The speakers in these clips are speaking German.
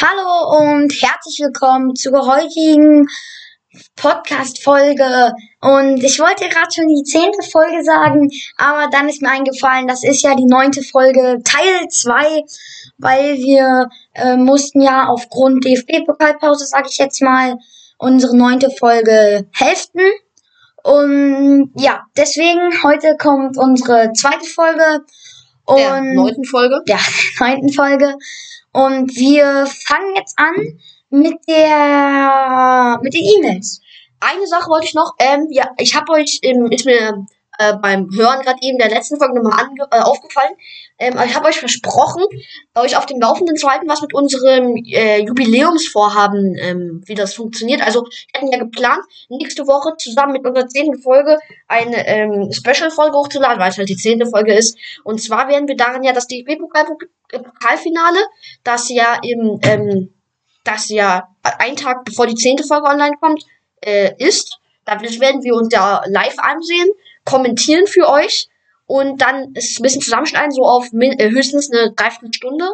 Hallo und herzlich willkommen zur heutigen Podcast-Folge. Und ich wollte gerade schon die zehnte Folge sagen, aber dann ist mir eingefallen, das ist ja die neunte Folge, Teil 2, weil wir äh, mussten ja aufgrund DFB-Pokalpause, sage ich jetzt mal, unsere neunte Folge hälften. Und ja, deswegen heute kommt unsere zweite Folge. Und der neunten Folge. Ja, neunten Folge. Und wir fangen jetzt an mit der mit den E-Mails. Eine Sache wollte ich noch, ähm, ja, ich habe euch, ähm, ist mir äh, beim Hören gerade eben der letzten Folge nochmal äh, aufgefallen. Ähm, ich habe euch versprochen, euch auf dem Laufenden zu halten, was mit unserem äh, Jubiläumsvorhaben, ähm, wie das funktioniert. Also, wir hatten ja geplant, nächste Woche zusammen mit unserer zehnten Folge eine ähm, Special-Folge hochzuladen, weil es halt die zehnte Folge ist. Und zwar werden wir darin ja das DFB-Pokalfinale, das ja im, ähm, das ja ein Tag bevor die zehnte Folge online kommt, äh, ist. Da werden wir uns ja live ansehen kommentieren für euch und dann ist ein bisschen zusammenschneiden, so auf äh, höchstens eine Dreiviertelstunde.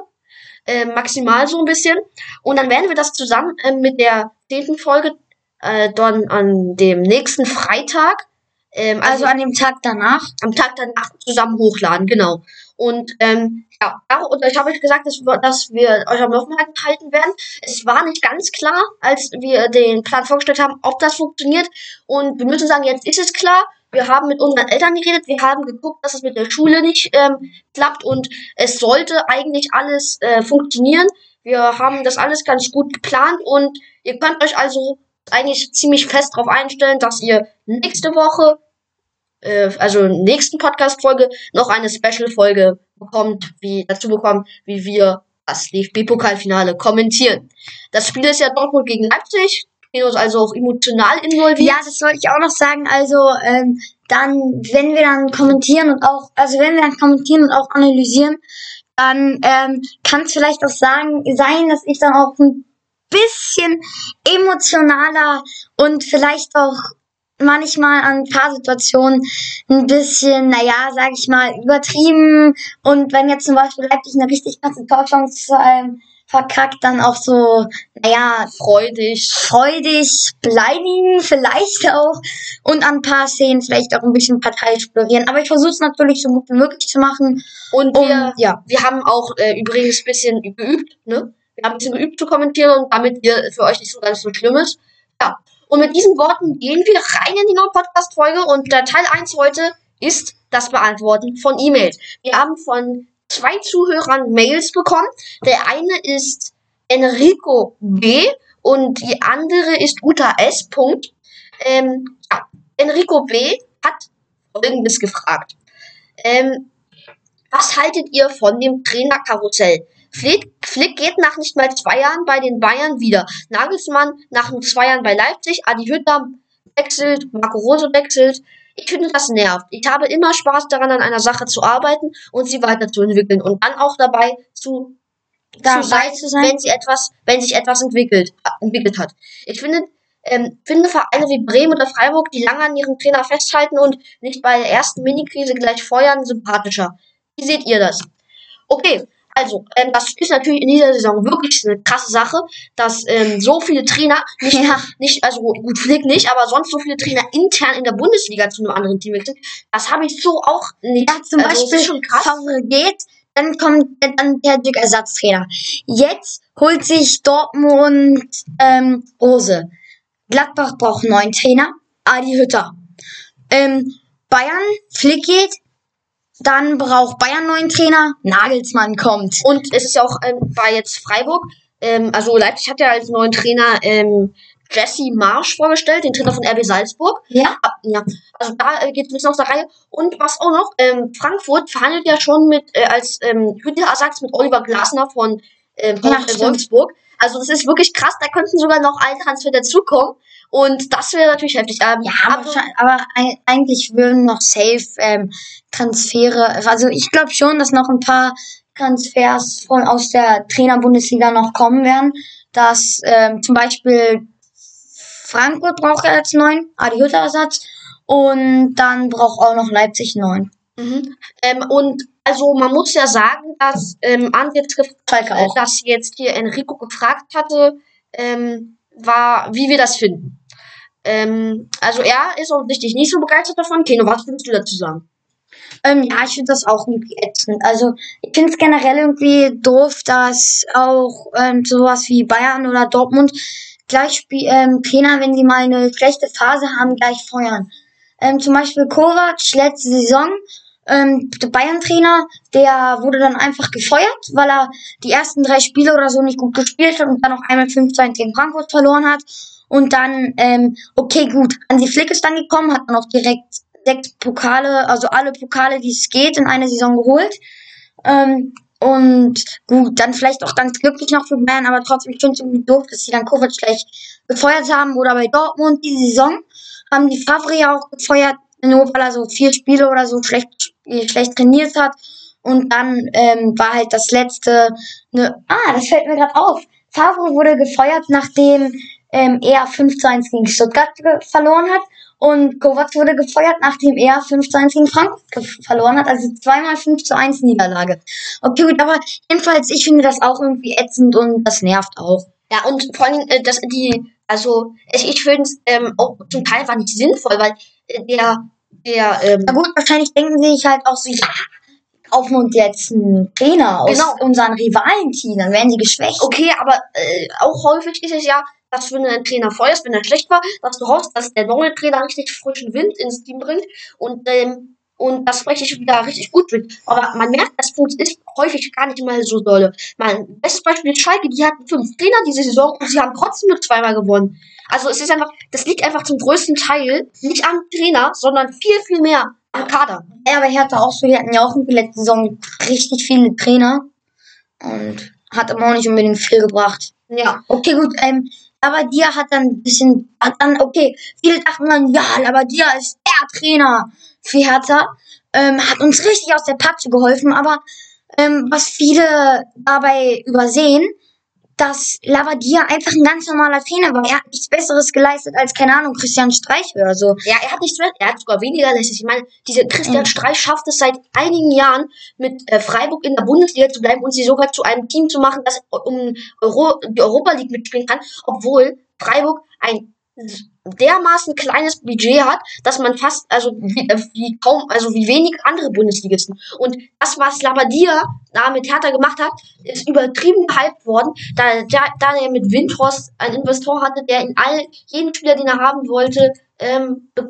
Äh, maximal so ein bisschen. Und dann werden wir das zusammen äh, mit der zehnten Folge äh, dann an dem nächsten Freitag. Ähm, also, also an dem Tag danach? Am Tag danach zusammen hochladen, genau. Und ähm, ja, und ich habe euch gesagt, dass, dass wir euch am Laufenden halten werden. Es war nicht ganz klar, als wir den Plan vorgestellt haben, ob das funktioniert. Und wir müssen sagen, jetzt ist es klar. Wir haben mit unseren Eltern geredet, wir haben geguckt, dass es mit der Schule nicht ähm, klappt und es sollte eigentlich alles äh, funktionieren. Wir haben das alles ganz gut geplant und ihr könnt euch also eigentlich ziemlich fest darauf einstellen, dass ihr nächste Woche, äh, also nächsten Podcast-Folge, noch eine Special-Folge bekommt, wie dazu bekommt, wie wir das DFB-Pokalfinale kommentieren. Das Spiel ist ja Dortmund gegen Leipzig uns also auch emotional involviert. Ja, das wollte ich auch noch sagen. Also ähm, dann, wenn wir dann kommentieren und auch, also wenn wir dann kommentieren und auch analysieren, dann ähm, kann es vielleicht auch sagen, sein, dass ich dann auch ein bisschen emotionaler und vielleicht auch manchmal an ein paar Situationen ein bisschen, naja, sag ich mal, übertrieben. Und wenn jetzt zum Beispiel Leipzig eine richtig krasse Torchance ähm, verkackt, dann auch so, naja, freudig, freudig beleidigen, vielleicht auch. Und an ein paar Szenen vielleicht auch ein bisschen parteiisch explorieren. Aber ich versuche es natürlich so gut wie möglich zu machen. Und um, wir, ja. wir haben auch äh, übrigens ein bisschen geübt, ne? Wir haben ein bisschen geübt zu kommentieren und damit ihr für euch nicht so ganz so schlimm ist. Ja. Und mit diesen Worten gehen wir rein in die neue Podcast-Folge und der Teil 1 heute ist das Beantworten von E-Mails. Wir haben von zwei Zuhörern Mails bekommen. Der eine ist Enrico B. und die andere ist Uta S. Punkt. Ähm, ja, Enrico B. hat folgendes gefragt. Ähm, was haltet ihr von dem Trainerkarussell? Flick, Flick geht nach nicht mal zwei Jahren bei den Bayern wieder. Nagelsmann nach nur zwei Jahren bei Leipzig. Adi Hütter wechselt, Marco Rose wechselt. Ich finde, das nervt. Ich habe immer Spaß daran, an einer Sache zu arbeiten und sie weiterzuentwickeln und dann auch dabei zu, dabei zu, sein, zu sein, wenn sie etwas, wenn sich etwas entwickelt, entwickelt hat. Ich finde, ähm, finde Vereine wie Bremen oder Freiburg, die lange an ihrem Trainer festhalten und nicht bei der ersten Mini-Krise gleich feuern, sympathischer. Wie seht ihr das? Okay, also, ähm, das ist natürlich in dieser Saison wirklich eine krasse Sache, dass ähm, so viele Trainer, nicht, nicht, also gut, Flick nicht, aber sonst so viele Trainer intern in der Bundesliga zu einem anderen Team wechseln. Das habe ich so auch nicht. Ja, zum also, Beispiel schon krass. Favre geht, dann kommt dann der Dick Ersatztrainer. Jetzt holt sich Dortmund ähm, Rose. Gladbach braucht neuen Trainer. Adi Hütter. Ähm, Bayern, Flick geht, dann braucht Bayern neuen Trainer. Nagelsmann kommt. Und es ist ja auch ähm, bei jetzt Freiburg. Ähm, also Leipzig hat ja als neuen Trainer ähm, Jesse Marsch vorgestellt, den Trainer von RB Salzburg. Ja. Ah, ja. Also da äh, geht es ein bisschen aus der Reihe. Und was auch noch, ähm, Frankfurt verhandelt ja schon mit, äh, als ähm, Hütterersatz mit Oliver Glasner von ja, Wolfsburg. Also das ist wirklich krass, da könnten sogar noch ein Transfer dazukommen. Und das wäre natürlich heftig. Ähm, ja, aber, aber, eigentlich würden noch safe ähm, Transfere, also ich glaube schon, dass noch ein paar Transfers von aus der Trainerbundesliga noch kommen werden. Dass ähm, zum Beispiel Frankfurt braucht er jetzt neun, Adi Hütter Ersatz. Und dann braucht auch noch Leipzig neun. Mhm. Ähm, und Also man muss ja sagen, dass ähm, gefragt, Schalke auch. dass jetzt hier Enrico gefragt hatte, ähm, war, wie wir das finden. Ähm, also er ist offensichtlich nicht so begeistert davon. Keno, was würdest du dazu sagen? Ähm, ja, ich finde das auch irgendwie ätzend. Also ich finde es generell irgendwie doof, dass auch ähm, sowas wie Bayern oder Dortmund gleich ähm, Trainer, wenn sie mal eine schlechte Phase haben, gleich feuern. Ähm, zum Beispiel Kovac, letzte Saison, ähm, der Bayern-Trainer, der wurde dann einfach gefeuert, weil er die ersten drei Spiele oder so nicht gut gespielt hat und dann noch einmal 5-2 gegen Frankfurt verloren hat. Und dann, ähm, okay, gut, Hansi Flick ist dann gekommen, hat dann auch direkt sechs Pokale, also alle Pokale, die es geht, in einer Saison geholt. Ähm, und gut, dann vielleicht auch ganz glücklich noch für Bayern, aber trotzdem, ich finde es irgendwie doof, dass sie dann Kovac gleich gefeuert haben. Oder bei Dortmund diese Saison haben die Favre ja auch gefeuert, nur weil er so vier Spiele oder so schlecht, schlecht trainiert hat. Und dann ähm, war halt das letzte, ne, ah, das fällt mir gerade auf. Favre wurde gefeuert, nachdem ähm, er 5 zu 1 gegen Stuttgart verloren hat. Und Kovac wurde gefeuert, nachdem er 5 zu 1 gegen Frankfurt verloren hat. Also zweimal 5 zu 1 Niederlage. Okay, gut, aber jedenfalls, ich finde das auch irgendwie ätzend und das nervt auch. Ja, und vor allem, äh, dass die, also ich, finde es ähm, auch zum Teil war nicht sinnvoll, weil äh, der, der, ähm, Na gut, wahrscheinlich denken sie sich halt auch so, ja, kaufen uns jetzt einen Trainer aus Genau. unseren Rivalen-Team, dann werden sie geschwächt. okay, aber äh, auch häufig ist es ja, dass wenn du einen Trainer feuerst, wenn er schlecht war, dass du hoffst, dass der neue Trainer richtig frischen Wind ins Team bringt und ähm, und das richtig wieder richtig gut wird. Aber man merkt, das ist häufig gar nicht mal so dolle. Mein bestes Beispiel ist Schalke, die hatten fünf Trainer diese Saison und sie haben trotzdem nur zweimal gewonnen. Also es ist einfach, das liegt einfach zum größten Teil nicht am Trainer, sondern viel, viel mehr am Kader. Ja, aber Hertha auch so, die hatten ja auch in der letzten Saison richtig viele Trainer und hat aber auch nicht unbedingt viel gebracht. Ja. Okay, gut, ähm, Labadia hat dann ein bisschen, hat dann, okay, viele dachten dann, ja, Labadia ist der Trainer für Hertha, ähm, hat uns richtig aus der Patsche geholfen, aber ähm, was viele dabei übersehen, dass Labadia einfach ein ganz normaler Trainer war. Er hat nichts Besseres geleistet als, keine Ahnung, Christian Streich oder so. Ja, er hat nichts mehr, er hat sogar weniger leistet. Ich meine, diese Christian Mhm. Streich schafft es seit einigen Jahren, mit äh, Freiburg in der Bundesliga zu bleiben und sie sogar zu einem Team zu machen, das um Euro, die Europa League mitspielen kann, obwohl Freiburg ein dermaßen kleines Budget hat, dass man fast, also wie, äh, wie kaum, also wie wenig andere Bundesligisten. Und das, was Labadia da mit Hertha gemacht hat, ist übertrieben gehypt worden, da, da, da er mit Windhorst einen Investor hatte, der in all, jeden Spieler, den er haben wollte, ähm, ge,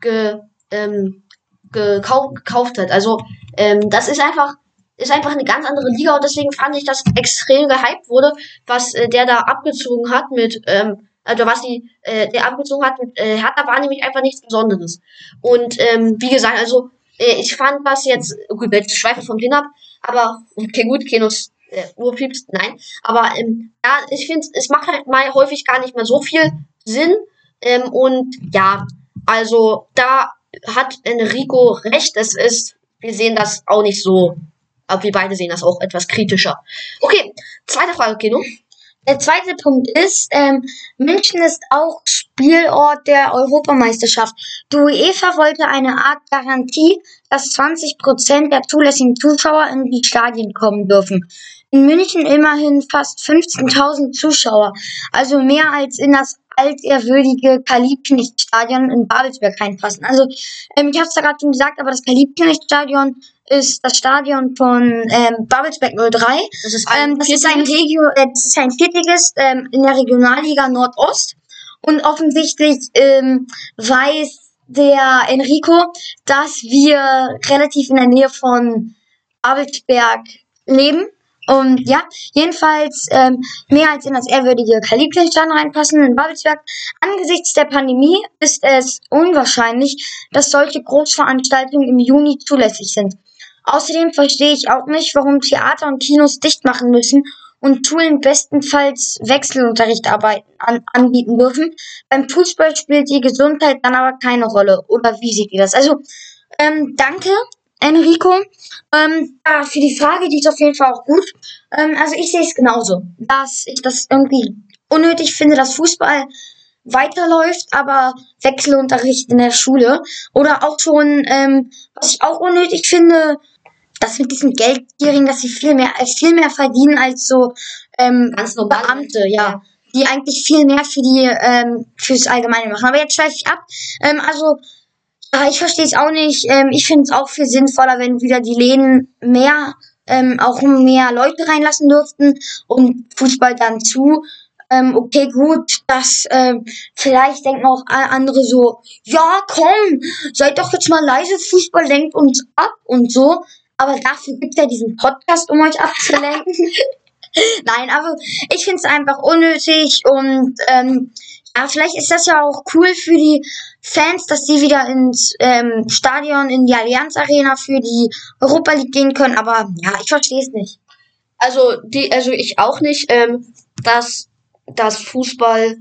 ge, ähm, gekau gekauft hat. Also, ähm, das ist einfach, ist einfach eine ganz andere Liga und deswegen fand ich, dass extrem gehypt wurde, was äh, der da abgezogen hat mit, ähm, also was die, äh, der abgezogen hat mit äh, Hertha war nämlich einfach nichts Besonderes. Und ähm, wie gesagt, also äh, ich fand was jetzt, gut, jetzt schweife vom Thema ab, aber okay, gut, Kenos äh, Urpieps, nein. Aber ähm, ja, ich finde, es macht halt mal häufig gar nicht mehr so viel Sinn. Ähm, und ja, also da hat Enrico recht. Es ist, wir sehen das auch nicht so. Aber wir beide sehen das auch etwas kritischer. Okay, zweite Frage, Keno. Der zweite Punkt ist, ähm, München ist auch Spielort der Europameisterschaft. Die UEFA wollte eine Art Garantie, dass 20% der zulässigen Zuschauer in die Stadien kommen dürfen. In München immerhin fast 15.000 Zuschauer, also mehr als in das altehrwürdige Kalibknecht-Stadion in Babelsberg reinpassen. Also, ähm, ich habe es da gerade schon gesagt, aber das Kalibknecht-Stadion ist das Stadion von ähm, Babelsberg 03. Das ist Ähm, das ist ein Regio, äh, das ist ein Viertligist ähm, in der Regionalliga Nordost. Und offensichtlich ähm, weiß der Enrico, dass wir relativ in der Nähe von Babelsberg leben. Und ja, jedenfalls ähm, mehr als in das ehrwürdige Kalibknechtstadion reinpassen in Babelsberg. Angesichts der Pandemie ist es unwahrscheinlich, dass solche Großveranstaltungen im Juni zulässig sind. Außerdem verstehe ich auch nicht, warum Theater und Kinos dicht machen müssen und Schulen bestenfalls Wechselunterricht arbeiten, an, anbieten dürfen. Beim Fußball spielt die Gesundheit dann aber keine Rolle. Oder wie seht ihr das? Also, ähm, danke, Enrico. Ähm, ja, für die Frage, die ist auf jeden Fall auch gut. Ähm, also ich sehe es genauso, dass ich das irgendwie unnötig finde, dass Fußball weiterläuft, aber Wechselunterricht in der Schule. Oder auch schon, ähm, was ich auch unnötig finde, das mit diesem Geldgierigen, dass sie viel mehr, äh, viel mehr verdienen als so ähm, Ganz. Beamte, ja. Die eigentlich viel mehr für die, ähm, fürs Allgemeine machen. Aber jetzt schweife ich ab. Ähm, also, ja, ich verstehe es auch nicht. Ähm, ich finde es auch viel sinnvoller, wenn wieder die Läden mehr, ähm, auch mehr Leute reinlassen dürften und Fußball dann zu. Ähm, okay, gut, das ähm, vielleicht denken auch andere so, ja, komm, seid doch jetzt mal leise, Fußball lenkt uns ab und so. Aber dafür gibt's ja diesen Podcast, um euch abzulenken. Nein, aber ich find's einfach unnötig und ähm, ja, vielleicht ist das ja auch cool für die Fans, dass sie wieder ins ähm, Stadion, in die Allianz Arena für die Europa League gehen können. Aber ja, ich verstehe es nicht. Also, die, also ich auch nicht, ähm, dass, dass Fußball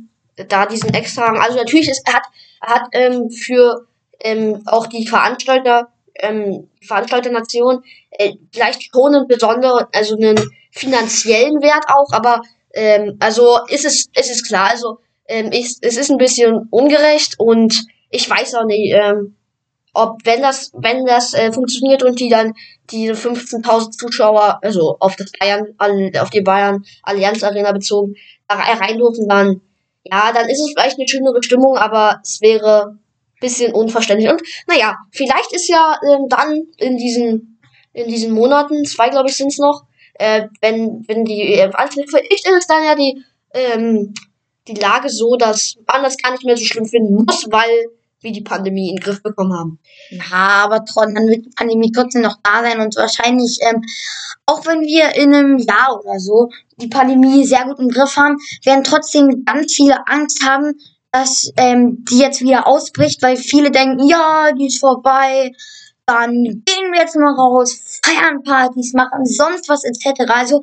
da diesen extra, also natürlich ist, hat, hat ähm, für ähm, auch die Veranstalter, ähm, die Veranstalternation äh, vielleicht schon einen besonderen, also einen finanziellen Wert auch, aber ähm, also ist es, ist es klar, also ähm, ist, es ist ein bisschen ungerecht und ich weiß auch nicht, ähm, ob wenn das, wenn das äh, funktioniert und die dann diese 15.000 Zuschauer, also auf das Bayern, auf die Bayern Allianz Arena bezogen, da rein dürfen, dann, ja, dann ist es vielleicht eine schönere Stimmung, aber es wäre bisschen unverständlich. Und naja, vielleicht ist ja ähm, dann in diesen, in diesen Monaten, zwei glaube ich sind es noch, äh, wenn, wenn die äh, Veranstaltung verrichtet ist, dann ja die, ähm, die Lage so, dass man das gar nicht mehr so schlimm finden muss, weil wir die Pandemie in den Griff bekommen haben. Ja, aber trotzdem, dann wird die Pandemie trotzdem noch da sein und wahrscheinlich, ähm, auch wenn wir in einem Jahr oder so die Pandemie sehr gut im Griff haben, werden trotzdem ganz viele Angst haben, dass ähm, die jetzt wieder ausbricht, weil viele denken, ja, die ist vorbei, dann gehen wir jetzt mal raus, feiern Partys, machen sonst was etc. Also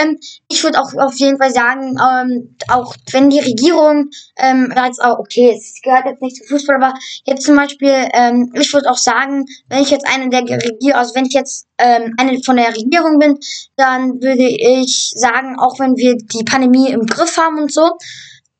ähm, ich würde auch auf jeden Fall sagen, ähm, auch wenn die Regierung ähm, jetzt auch, okay, es gehört jetzt nicht zu Fußball, aber jetzt zum Beispiel, ähm, ich würde auch sagen, wenn ich jetzt eine der Regierung, also wenn ich jetzt ähm, eine von der Regierung bin, dann würde ich sagen, auch wenn wir die Pandemie im Griff haben und so,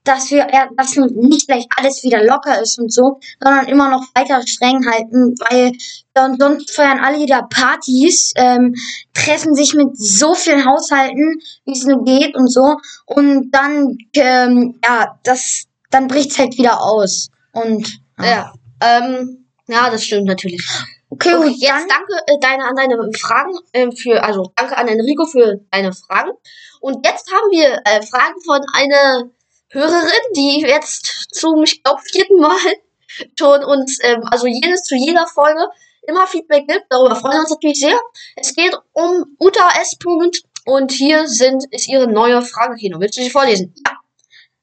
dass wir ja, dass nicht gleich alles wieder locker ist und so, sondern immer noch weiter streng halten, weil dann sonst feiern alle wieder Partys, ähm, treffen sich mit so vielen Haushalten, wie es nur geht und so, und dann ähm, ja, das dann bricht's halt wieder aus und Ja, ähm, ja, das stimmt natürlich. Okay, Okay, gut, jetzt danke äh, deine an deine Fragen ähm, für, also danke an Enrico für deine Fragen. Und jetzt haben wir äh, Fragen von einer Hörerin, die jetzt zum, ich glaube, vierten Mal schon uns, ähm, also jedes zu jeder Folge immer Feedback gibt. Darüber freuen wir uns natürlich sehr. Es geht um Uta S. Punkt und hier sind, ist ihre neue Frage, Kino. Willst du sie vorlesen? Ja.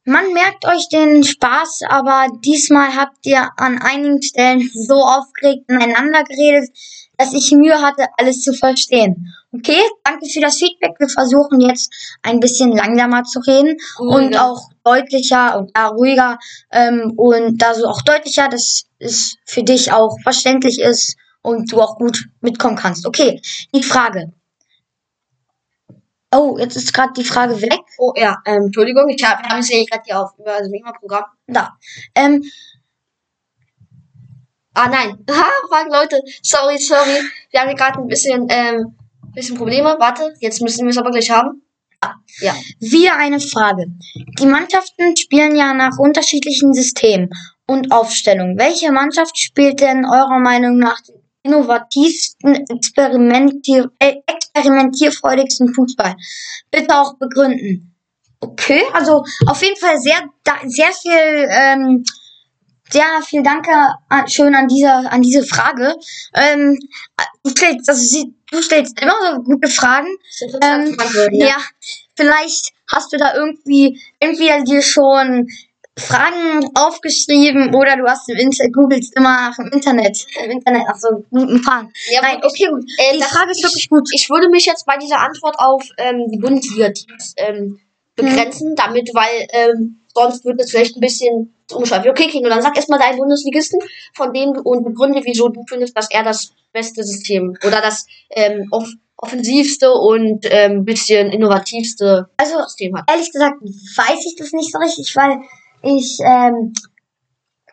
Man merkt euch den Spaß, aber diesmal habt ihr an einigen Stellen so aufgeregt ineinander geredet, dass ich Mühe hatte, alles zu verstehen. Okay, danke für das Feedback. Wir versuchen jetzt ein bisschen langsamer zu reden und Ruhiger. auch deutlicher und ja, ruhiger ähm, und da so auch deutlicher, dass es für dich auch verständlich ist und du auch gut mitkommen kannst. Okay, die Frage. Oh, jetzt ist gerade die Frage weg. Oh ja, ähm, Entschuldigung, ich habe hab es ja gerade hier auf über das Mima-Programm. Da. Ähm, Ah nein. Ha, fuck, Leute. Sorry, sorry. Wir haben hier gerade ein bisschen, ähm, bisschen Probleme. Warte, jetzt müssen wir es aber gleich haben. Ja. Wieder eine Frage. Die Mannschaften spielen ja nach unterschiedlichen Systemen und Aufstellungen. Welche Mannschaft spielt denn eurer Meinung nach innovativsten, experimentier äh, experimentierfreudigsten Fußball? Bitte auch begründen. Okay, also auf jeden Fall sehr, sehr viel, ähm, sehr viel Danke an, schön an dieser, an diese Frage. Ähm, du stellst, also du stellst immer so gute Fragen. Ähm, antworten, ja. vielleicht hast du da irgendwie entweder dir schon Fragen aufgeschrieben oder du hast im Internet, googelst immer nach dem Internet. Im Internet nach so guten Fragen. Ja, Nein, okay, gut. Äh, Die Frage ist ich- wirklich gut. Ich würde mich jetzt bei dieser Antwort auf ähm, die Bundesliga-Teams ähm, begrenzen, damit, weil ähm, sonst wird es vielleicht ein bisschen zu umschreiblich. Okay, Kino, dann sag erstmal deinen Bundesligisten, von dem und begründe, wieso du findest, dass er das beste System oder das ähm, off offensivste und ähm, bisschen innovativste Also, System hat. ehrlich gesagt weiß ich das nicht so richtig, weil ich ähm,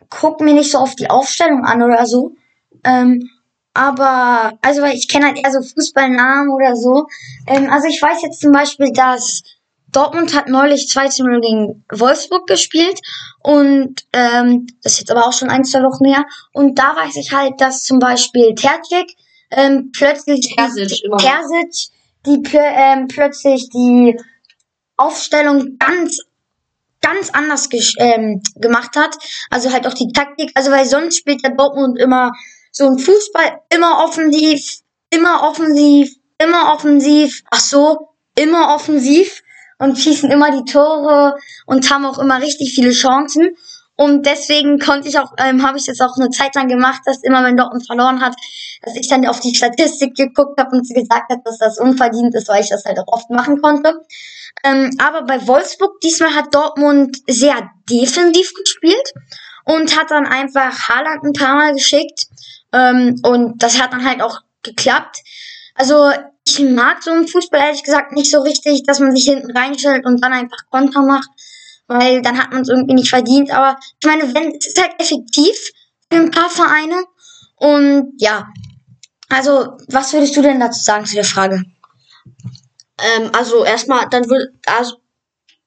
guck mir nicht so oft die Aufstellung an oder so. Ähm, aber, also weil ich kenne halt eher so Fußballnamen oder so. Ähm, also ich weiß jetzt zum Beispiel, dass Dortmund hat neulich 2 zu 0 gegen Wolfsburg gespielt und ähm, das ist jetzt aber auch schon ein, zwei Wochen her. Und da weiß ich halt, dass zum Beispiel Terzic ähm, plötzlich Terzic. Terzic die ähm, plötzlich die Aufstellung ganz ganz anders ähm, gemacht hat. Also halt auch die Taktik. Also weil sonst spielt der Dortmund immer so ein Fußball, immer offensiv, immer offensiv, immer offensiv. Ach so, immer offensiv und schießen immer die Tore und haben auch immer richtig viele Chancen. Und deswegen konnte ich auch, ähm, habe ich das auch eine Zeit lang gemacht, dass immer, wenn Dortmund verloren hat, dass ich dann auf die Statistik geguckt habe und sie gesagt hat, dass das unverdient ist, weil ich das halt auch oft machen konnte. Ähm, aber bei Wolfsburg diesmal hat Dortmund sehr defensiv gespielt und hat dann einfach Haaland ein paar Mal geschickt. Ähm, und das hat dann halt auch geklappt. Also ich mag so im Fußball ehrlich gesagt nicht so richtig, dass man sich hinten reinstellt und dann einfach Konter macht, weil dann hat man es irgendwie nicht verdient. Aber ich meine, wenn es ist halt effektiv für ein paar Vereine. Und ja, also was würdest du denn dazu sagen zu der Frage? Ähm, also erstmal, dann würde, also,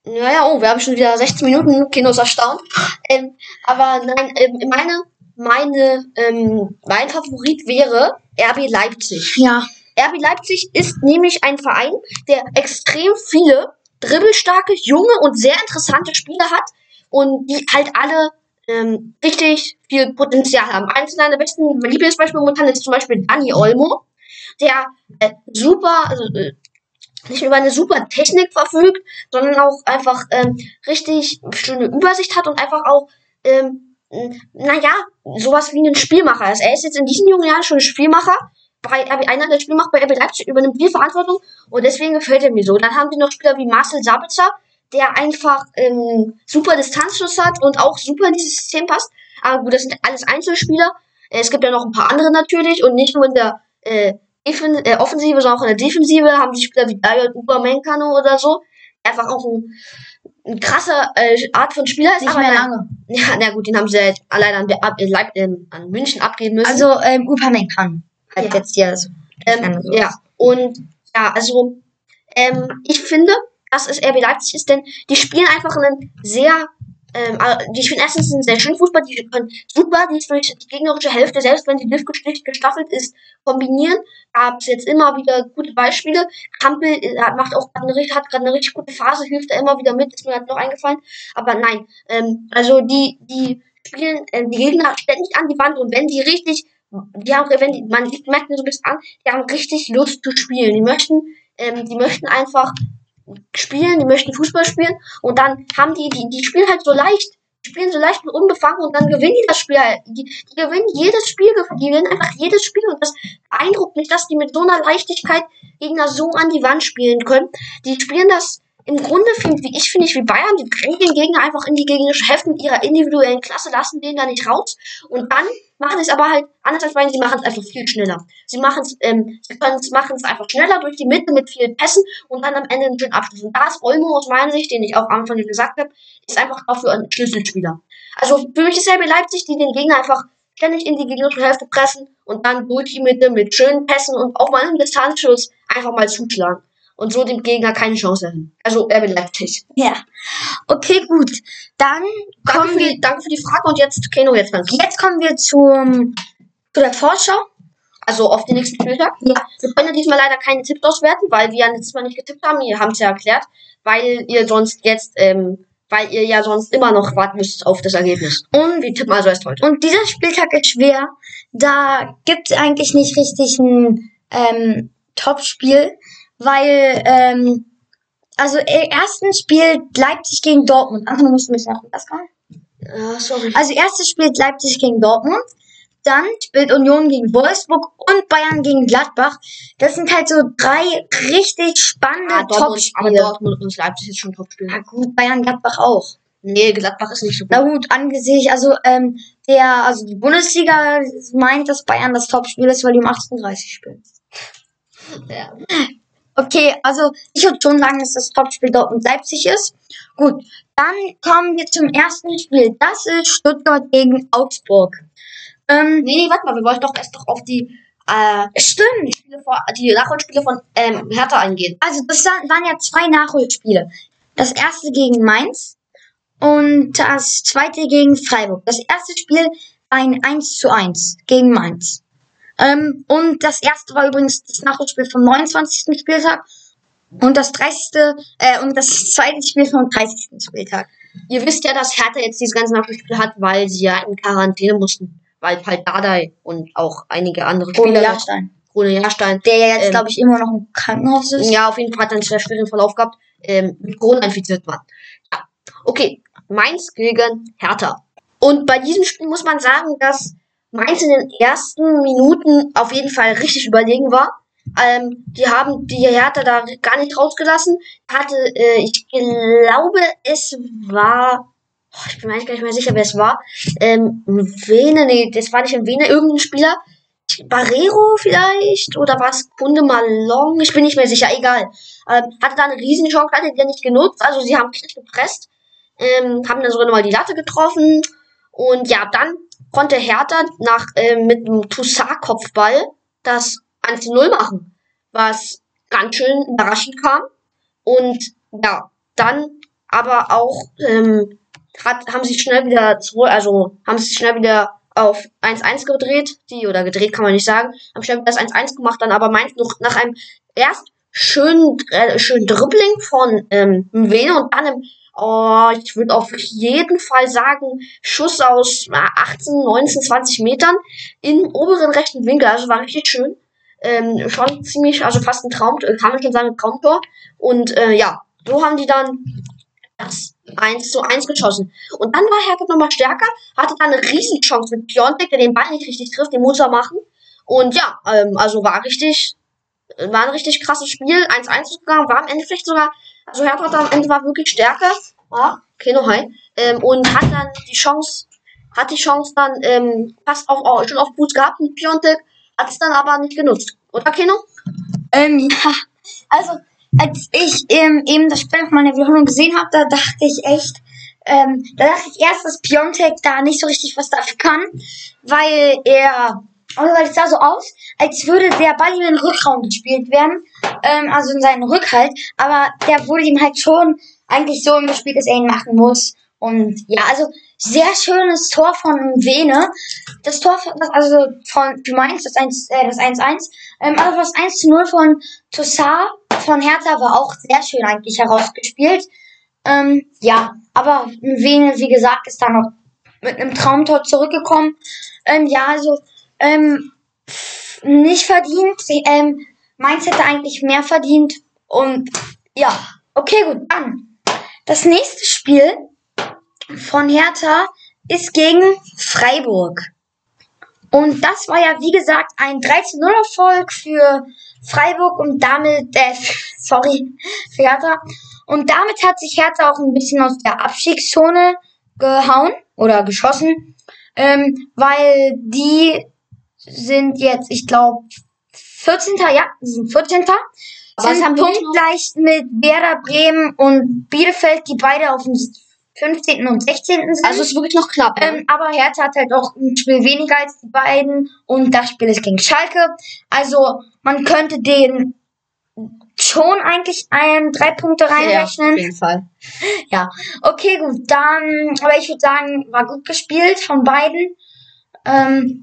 naja, oh, wir haben schon wieder 16 Minuten, Kino ist erstaunt. Ähm, aber nein, ähm, meine, meine, ähm, mein Favorit wäre RB Leipzig. Ja, RB Leipzig ist nämlich ein Verein, der extrem viele dribbelstarke, junge und sehr interessante Spieler hat und die halt alle ähm, richtig viel Potenzial haben. Eins meiner besten Lieblingsbeispiele momentan ist zum Beispiel Dani Olmo, der äh, super, also äh, nicht über eine super Technik verfügt, sondern auch einfach ähm, richtig schöne Übersicht hat und einfach auch, ähm, naja, sowas wie ein Spielmacher ist. Er ist jetzt in diesen jungen Jahren schon Spielmacher. Bei RB, einer der Spielmacher bei RB Leipzig übernimmt viel Verantwortung und deswegen gefällt er mir so. Dann haben wir noch Spieler wie Marcel Sabitzer, der einfach ähm, super Distanzschuss hat und auch super in dieses System passt. Aber gut, das sind alles Einzelspieler. Es gibt ja noch ein paar andere natürlich und nicht nur in der äh, äh, Offensive, sondern auch in der Defensive haben die Spieler wie Dayot Upamecano oder so. Einfach auch ein, ein krasser äh, Art von Spieler ist. nicht mehr lange. Ja, na gut, den haben sie ja jetzt allein an, ab, äh, Leip- äh, an München abgeben müssen. Also ähm, Upamecano hat Ja. jetzt hier so. Ähm, ja, und ja, also ähm, ich finde, dass es RB Leipzig ist, denn die spielen einfach einen sehr, ähm, äh, die spielen erstens einen sehr schönen Fußball, die können super die die gegnerische Hälfte, selbst wenn sie dicht gestaffelt ist, kombinieren. Gab es jetzt immer wieder gute Beispiele. Kampel äh, macht auch eine, hat gerade eine richtig gute Phase, hilft da immer wieder mit, ist mir gerade noch eingefallen. Aber nein, ähm, also die, die spielen äh, die Gegner ständig an die Wand und wenn die richtig die haben, wenn die, man merkt so ein bisschen an, die haben richtig Lust zu spielen. Die möchten, ähm, die möchten einfach spielen, die möchten Fußball spielen und dann haben die, die, die spielen halt so leicht, spielen so leicht und unbefangen und dann gewinnen die das Spiel halt. Die, die gewinnen jedes Spiel, die gewinnen einfach jedes Spiel und das beeindruckt mich, dass die mit so einer Leichtigkeit Gegner so an die Wand spielen können. Die spielen das im Grunde, find, wie ich finde ich, wie Bayern, die drängen den Gegner einfach in die gegnerische Hälfte mit ihrer individuellen Klasse, lassen den da nicht raus und dann machen es aber halt anders als Bayern, sie machen es einfach viel schneller. Sie machen es, ähm, sie können es machen es einfach schneller durch die Mitte mit vielen Pässen und dann am Ende einen schönen Abschluss. Und da ist Olmo aus meiner Sicht, den ich auch am Anfang gesagt habe, ist einfach dafür ein Schlüsselspieler. Also für mich ist RB Leipzig, die den Gegner einfach ständig in die gegnerische Hälfte pressen und dann durch die Mitte mit schönen Pässen und auch mal einem Distanzschuss einfach mal zuschlagen. Und so dem Gegner keine Chance lassen. Also RB Leipzig. Ja. Okay, gut. Dann Danke kommen für, wir, die, danke für die Frage und jetzt Keno jetzt mal. jetzt kommen wir zum, zu der Vorschau. Also auf den nächsten Spieltag. Ja. Wir können ja diesmal leider keine Tipps auswerten, weil wir ja letztes Mal nicht getippt haben. Ihr habt es ja erklärt, weil ihr sonst jetzt, ähm, weil ihr ja sonst immer noch warten müsst auf das Ergebnis. Und, Wir tippen also erst heute. und dieser Spieltag ist schwer. Da gibt es eigentlich nicht richtig ein ähm, Top-Spiel, weil, ähm, also im ersten Spiel Leipzig gegen Dortmund. Anton, du musst bisschen nach das kommen. Ja, sorry. Also erstes spielt Leipzig gegen Dortmund, dann spielt Union gegen Wolfsburg und Bayern gegen Gladbach. Das sind halt so drei richtig spannende Ah, Dortmund, aber Top-Spiele. Dortmund und Leipzig ist schon Topspiel. Ja gut, Bayern Gladbach auch. Nee, Gladbach ist nicht so gut. Na gut, angesichts, also ähm, der, also die Bundesliga meint, dass Bayern das Topspiel ist, weil die um 18.30 spielen. Ja. Okay, also ich würde schon sagen, dass das Topspiel Dortmund-Leipzig ist. Gut, dann kommen wir zum ersten Spiel. Das ist Stuttgart gegen Augsburg. Ähm, Nee, nee, warte mal, wir wollten doch erst doch auf die äh, Stimmt. die, Spiele vor, die Nachholspiele von ähm, Hertha eingehen. Also das waren waren ja zwei Nachholspiele. Das erste gegen Mainz und das zweite gegen Freiburg. Das erste Spiel war ein 1 zu 1 gegen Mainz. Ähm, und das erste war übrigens das Nachholspiel vom 29. Spieltag und das 30. Äh, und das zweite Spiel vom 30. Spieltag. Ihr wisst ja, dass Hertha jetzt diese ganzen Nachholspiele hat, weil sie ja in Quarantäne mussten. Weil halt Dardai und auch einige andere Spieler, Jahrstein. Krone Jahrstein, Der ja jetzt, Ähm, glaube ich, immer noch im Krankenhaus ist. Ja, auf jeden Fall hat er einen sehr schweren Verlauf gehabt, ähm, mit Corona infiziert waren. Ja, okay. Mainz gegen Hertha. Und bei diesem Spiel muss man sagen, dass Mainz in den ersten Minuten auf jeden Fall richtig überlegen war. Ähm, die haben die Hertha da gar nicht rausgelassen. Hatte, äh, ich glaube, es war, oh, ich bin mir eigentlich gar nicht mehr sicher, wer es war. Ähm, Vene, nee, das war nicht ein Vene, irgendein Spieler. Barrero vielleicht oder war es Kunde Malong? Ich bin nicht mehr sicher, egal. Ähm, hatte da eine riesen hatte die ja nicht genutzt. Also sie haben richtig gepresst, ähm, haben dann sogar nochmal die Latte getroffen. Und ja, dann konnte Hertha nach ähm, mit einem Toussaint-Kopfball das 1-0 machen, was ganz schön überraschend kam. Und ja, dann aber auch ähm, hat, haben sich schnell wieder zurück, also haben sich schnell wieder auf 1-1 gedreht, die, oder gedreht kann man nicht sagen, haben schnell das 1-1 gemacht, dann aber meint noch nach einem erst schönen, äh, schönen Dribbling von ähm, Mwene und dann im, oh, ich würde auf jeden Fall sagen, Schuss aus äh, 18, 19, 20 Metern im oberen rechten Winkel, also war richtig schön. Ähm, schon ziemlich, also fast ein Traum, äh, kann man schon sagen, Traumtor. Und äh, ja, so haben die dann das 1 zu 1 geschossen. Und dann war Hertha nochmal stärker, hatte dann eine Riesenchance mit Piontek, der den Ball nicht richtig trifft, den muss er machen. Und ja, ähm, also war richtig, war ein richtig krasses Spiel, 1-1 gegangen, war am Ende vielleicht sogar, also Hertha am Ende war wirklich stärker. Ja, okay, noch hi. Ähm, und hat dann die Chance, hat die Chance dann ähm, fast auf, auf, schon auf Boots gehabt mit Piontek, hat es dann aber nicht genutzt. Oder Keno? Ähm, ja, also als ich ähm, eben das Spiel auf meiner Wiederholung gesehen habe, da dachte ich echt, ähm, da dachte ich erst, dass Piontek da nicht so richtig was dafür kann, weil er, also weil es sah so aus, als würde der Ball in den Rückraum gespielt werden, ähm, also in seinen Rückhalt, aber der wurde ihm halt schon eigentlich so im gespielt, dass er ihn machen muss. Und ja, also sehr schönes Tor von Vene. Das Tor, von- also von für Mainz, das 1, äh, das 1-1. Ähm, also das 1 zu 0 von Tossar von Hertha war auch sehr schön eigentlich herausgespielt. Ähm, ja, aber Vene, wie gesagt, ist dann noch mit einem Traumtor zurückgekommen. Ähm, ja, also ähm, nicht verdient. Ähm, Mainz hätte eigentlich mehr verdient. Und ja, okay, gut, dann. Das nächste Spiel von Hertha ist gegen Freiburg. Und das war ja, wie gesagt, ein 13-0-Erfolg für Freiburg und damit, äh, sorry, für Hertha. Und damit hat sich Hertha auch ein bisschen aus der Abstiegszone gehauen oder geschossen, ähm, weil die sind jetzt, ich glaube, 14. Ja, sie sind 14. Aber es sind haben punktgleich mit Werder Bremen und Bielefeld, die beide auf dem 15. und 16. sind. Also es ist wirklich noch knapp. ne? Ähm, aber Hertha hat halt auch ein Spiel weniger als die beiden und das Spiel ist gegen Schalke. Also man könnte den schon eigentlich ein drei Punkte ja, reinrechnen. auf jeden Fall. Ja, okay, gut. Dann, aber ich würde sagen, war gut gespielt von beiden. Ähm,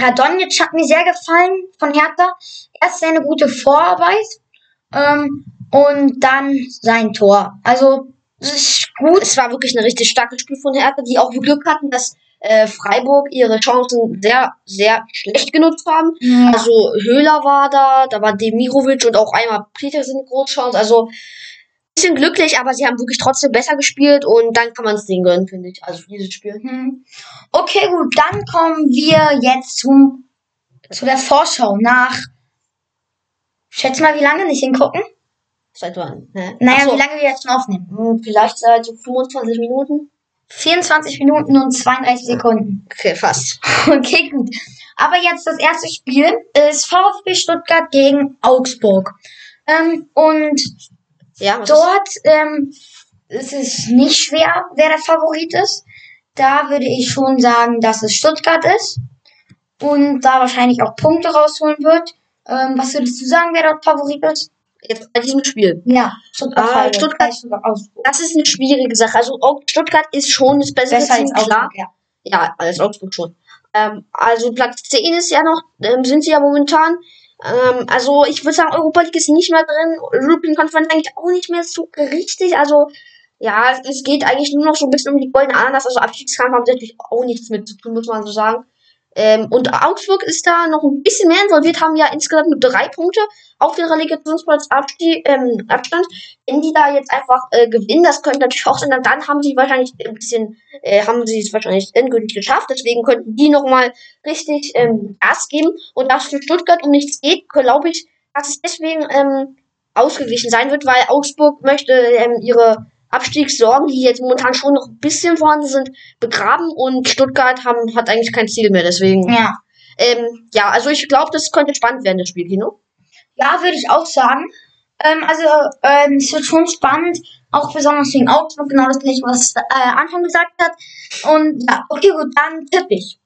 Radonjic hat mir sehr gefallen von Hertha. Erst seine gute Vorarbeit ähm, und dann sein Tor. Also, es ist gut. Es war wirklich ein richtig starkes Spiel von Hertha, die auch Glück hatten, dass äh, Freiburg ihre Chancen sehr, sehr schlecht genutzt haben. Ja. Also Höhler war da, da war Demirovic und auch einmal Petersen Großchance. Also bisschen glücklich, aber sie haben wirklich trotzdem besser gespielt und dann kann man es denen gönnen, finde ich. Also dieses Spiel. Hm. Okay, gut, dann kommen wir jetzt zum, zu der Vorschau nach. Schätz mal, wie lange nicht hingucken? Seit wann? Hä? Naja, so, wie lange wir jetzt schon aufnehmen. hm, Vielleicht seit so 25 Minuten. 24 Minuten und 32 Sekunden. Okay, fast. Okay, gut. Aber jetzt das erste Spiel ist VfB Stuttgart gegen Augsburg. Ähm, und Ja, dort ähm, ist es nicht schwer, wer der Favorit ist. Da würde ich schon sagen, dass es Stuttgart ist. und da wahrscheinlich auch Punkte rausholen wird. Ähm, was würdest du sagen, wer dort Favorit ist? Jetzt bei diesem Spiel. Ja, Stuttgart. Ah. Stuttgart. Das ist eine schwierige Sache. Also Stuttgart ist schon das bessere Besser Team, klar. Ja. Ja, als Augsburg schon. Ähm, also Platz 10 ist ja noch, ähm, sind sie ja momentan. Ähm, also ich würde sagen, Europa League ist nicht mehr drin. European Conference eigentlich auch nicht mehr so richtig. Also ja, es, geht eigentlich nur noch so ein bisschen um die goldene Ananas. Also Abstiegskampf haben natürlich auch nichts mit zu tun, muss man so sagen. Ähm, und Augsburg ist da noch ein bisschen mehr involviert, haben ja insgesamt nur drei Punkte auf den Relegationsplatz ähm, Abstand. Wenn die da jetzt einfach äh, gewinnen, das könnte natürlich auch sein, dann, dann haben sie wahrscheinlich ein bisschen, äh, haben sie es wahrscheinlich endgültig geschafft. Deswegen könnten die nochmal richtig ähm, Gas geben. Und da für Stuttgart um nichts geht, glaube ich, dass es deswegen ähm, ausgeglichen sein wird, weil Augsburg möchte ähm, ihre Abstiegssorgen, die jetzt momentan schon noch ein bisschen vorhanden sind, begraben und Stuttgart haben, hat eigentlich kein Ziel mehr. Deswegen, Ja. ähm, ja, also ich glaube, das könnte spannend werden, das Spiel, Kino. Ja, würde ich auch sagen. Ähm, also, ähm, es wird schon spannend, auch besonders wegen Augsburg, genau das gleiche, was äh, Anfang gesagt hat. Und ja, okay, gut, dann tippe ich.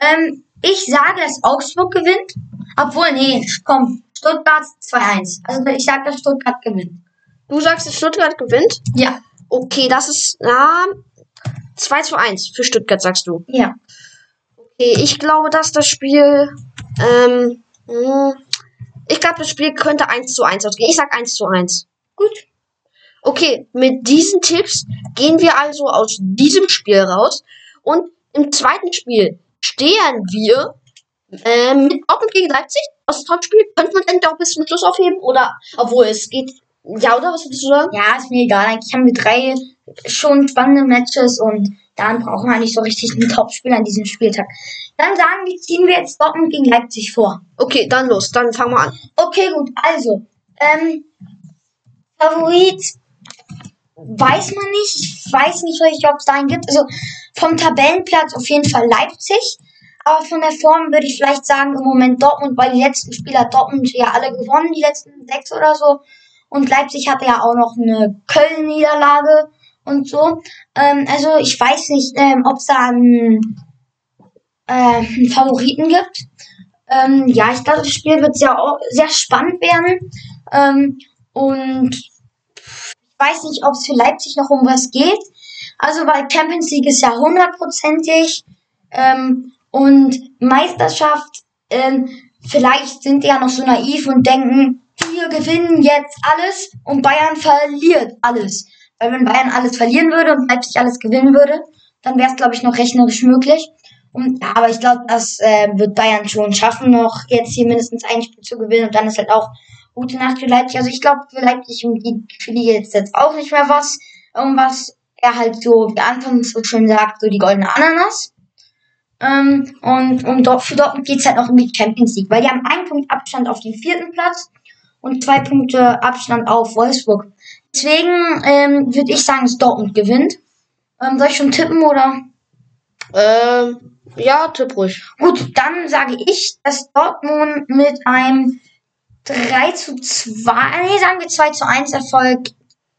Ähm, ich sage, dass Augsburg gewinnt. Obwohl, nee, komm, Stuttgart 2-1. Also ich sage, dass Stuttgart gewinnt. Du sagst, dass Stuttgart gewinnt. Ja, Okay, das ist na, 2 zu 1 für Stuttgart, sagst du. ja. Okay, ich glaube, dass das Spiel. Ähm, mh, ich glaube, das Spiel könnte 1 zu 1 ausgehen. Ich sag 1 zu 1. Gut. Okay, mit diesen Tipps gehen wir also aus diesem Spiel raus. Und im zweiten Spiel stehen wir äh, mit Dortmund gegen Leipzig. Das Topspiel könnte man eigentlich auch bis zum Schluss aufheben. Oder, obwohl es geht. Ja, oder was würdest du sagen? Ja, ist mir egal. Eigentlich haben wir drei schon spannende Matches und dann brauchen wir eigentlich so richtig einen Topspiel an diesem Spieltag. Dann sagen wir, ziehen wir jetzt Dortmund gegen Leipzig vor. Okay, dann los. Dann fangen wir an. Okay, gut. Also, ähm, Favorit weiß man nicht. Ich weiß nicht richtig, ob es da einen gibt. Also, vom Tabellenplatz auf jeden Fall Leipzig. Aber von der Form würde ich vielleicht sagen, im Moment Dortmund, weil die letzten Spieler Dortmund ja alle gewonnen, die letzten sechs oder so. Und Leipzig hatte ja auch noch eine Köln-Niederlage und so. Ähm, also ich weiß nicht, ähm, ob es da einen, äh, einen Favoriten gibt. Ähm, ja, ich glaube, das Spiel wird sehr, sehr spannend werden. Ähm, und ich weiß nicht, ob es für Leipzig noch um was geht. Also, weil Champions League ist ja hundertprozentig. Ähm, und Meisterschaft, ähm, vielleicht sind die ja noch so naiv und denken, wir gewinnen jetzt alles und Bayern verliert alles. Weil wenn Bayern alles verlieren würde und Leipzig alles gewinnen würde, dann wäre es, glaube ich, noch rechnerisch möglich. Und, aber ich glaube, das äh, wird Bayern schon schaffen, noch jetzt hier mindestens ein Spiel zu gewinnen. Und dann ist halt auch gute Nacht für Leipzig. Also ich glaube, für Leipzig um die, für jetzt, jetzt auch nicht mehr was. Irgendwas, er halt so, wie Anfang so schön sagt, so die goldene Ananas. Ähm, und und dort, für Dortmund geht's halt noch um die Champions League, weil die haben einen Punkt Abstand auf den vierten Platz und zwei Punkte Abstand auf Wolfsburg. Deswegen ähm, würde ich sagen, dass Dortmund gewinnt. Ähm, soll ich schon tippen oder? Ähm, ja, tipp ruhig. Gut, dann sage ich, dass Dortmund mit einem 3 zu 2, nee, sagen wir 2 zu 1 Erfolg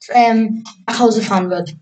ähm, nach Hause fahren wird.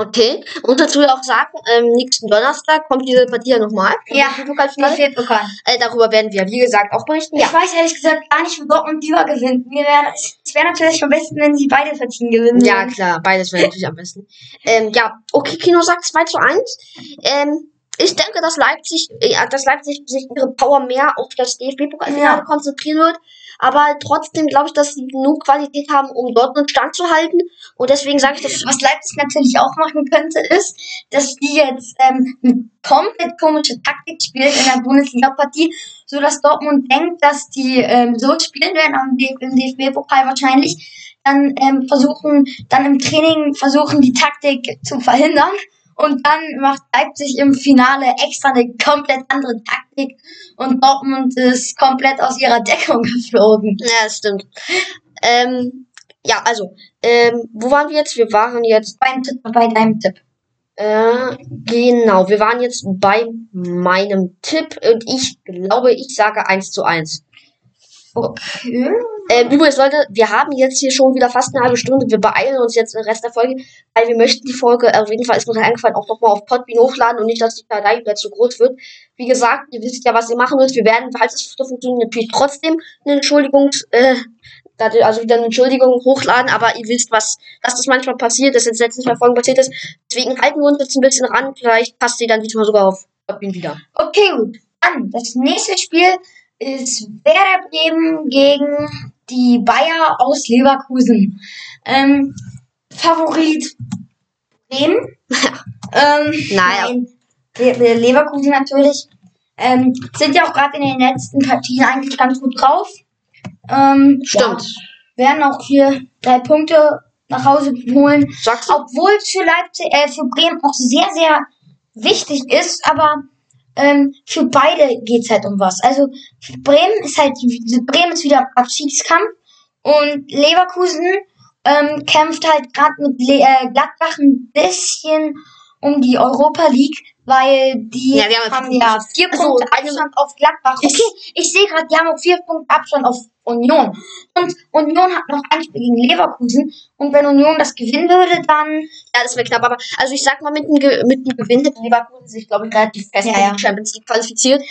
Okay. Und dazu auch sagen, ähm, nächsten Donnerstag kommt diese Partie ja nochmal. Ja, Pokalfinale. DFB-Pokal. Äh, darüber werden wir, wie gesagt, auch berichten. Ich weiß ehrlich gesagt gar nicht, wo Dortmund lieber gewinnt. Mir wäre es wäre natürlich am besten, wenn sie beide Partien gewinnen. Ja, klar, beides wäre natürlich am besten. Ähm, ja, okay, Kino sagt 2 zu 1. Ähm, ich denke, dass Leipzig, äh, dass Leipzig sich ihre Power mehr auf das DFB-Pokalfinale Ja. konzentrieren wird. Aber trotzdem glaube ich, dass sie genug Qualität haben, um Dortmund standzuhalten. Und deswegen sage ich, dass Was Leipzig natürlich auch machen könnte, ist, dass die jetzt ähm, eine komplett komische Taktik spielt in der Bundesliga-Partie, so dass Dortmund denkt, dass die ähm, so spielen werden am DFB-Pokal wahrscheinlich. Dann ähm, versuchen, dann im Training versuchen, die Taktik zu verhindern. Und dann macht Leipzig im Finale extra eine komplett andere Taktik und Dortmund ist komplett aus ihrer Deckung geflogen. Ja, stimmt. Ähm, ja, also, ähm, wo waren wir jetzt? Wir waren jetzt, Beim Tipp, bei deinem Tipp. äh, genau, wir waren jetzt bei meinem Tipp und ich glaube, ich sage 1 zu 1. Okay. Ähm, übrigens, Leute, wir haben jetzt hier schon wieder fast eine halbe Stunde. Wir beeilen uns jetzt den Rest der Folge, weil wir möchten die Folge, auf jeden Fall ist mir gerade eingefallen, auch nochmal auf Podbean hochladen und nicht, dass die Datei wieder zu groß wird. Wie gesagt, ihr wisst ja, was ihr machen müsst. Wir werden, falls es so funktioniert, natürlich trotzdem eine Entschuldigungs, äh, also wieder eine Entschuldigung hochladen, aber ihr wisst, was, dass das manchmal passiert, dass jetzt letzten zwei Folgen passiert ist. Deswegen halten wir uns jetzt ein bisschen ran. Vielleicht passt sie dann diesmal sogar auf Podbean wieder. Okay, gut. Dann, das nächste Spiel ist Werder Bremen gegen die Bayer aus Leverkusen. Ähm, Favorit Bremen. ähm, Naja. nein, Le- Le- Leverkusen natürlich. Ähm, sind ja auch gerade in den letzten Partien eigentlich ganz gut drauf. Ähm, Stimmt. Ja, werden auch hier drei Punkte nach Hause holen. Obwohl es für Leipzig, äh, für Bremen auch sehr, sehr wichtig ist, aber ähm, für beide geht's halt um was. Also Bremen ist halt Bremen ist wieder im Abschiedskampf und Leverkusen ähm, kämpft halt gerade mit Le äh, Gladbach ein bisschen um die Europa League, weil die Ja, wir haben haben ja vier Also, Punkte eine- Abstand auf Gladbach. Ich- Okay, ich sehe gerade, die haben auch vier Punkte Abstand auf Union. Und Union hat noch ein Spiel gegen Leverkusen. Und wenn Union das gewinnen würde, dann Ja, das wäre knapp, aber also ich sag mal, mit dem, Ge mit dem Gewinn hätte Leverkusen sich, glaube ich, relativ fest Ja, für ja. die Champions League qualifiziert.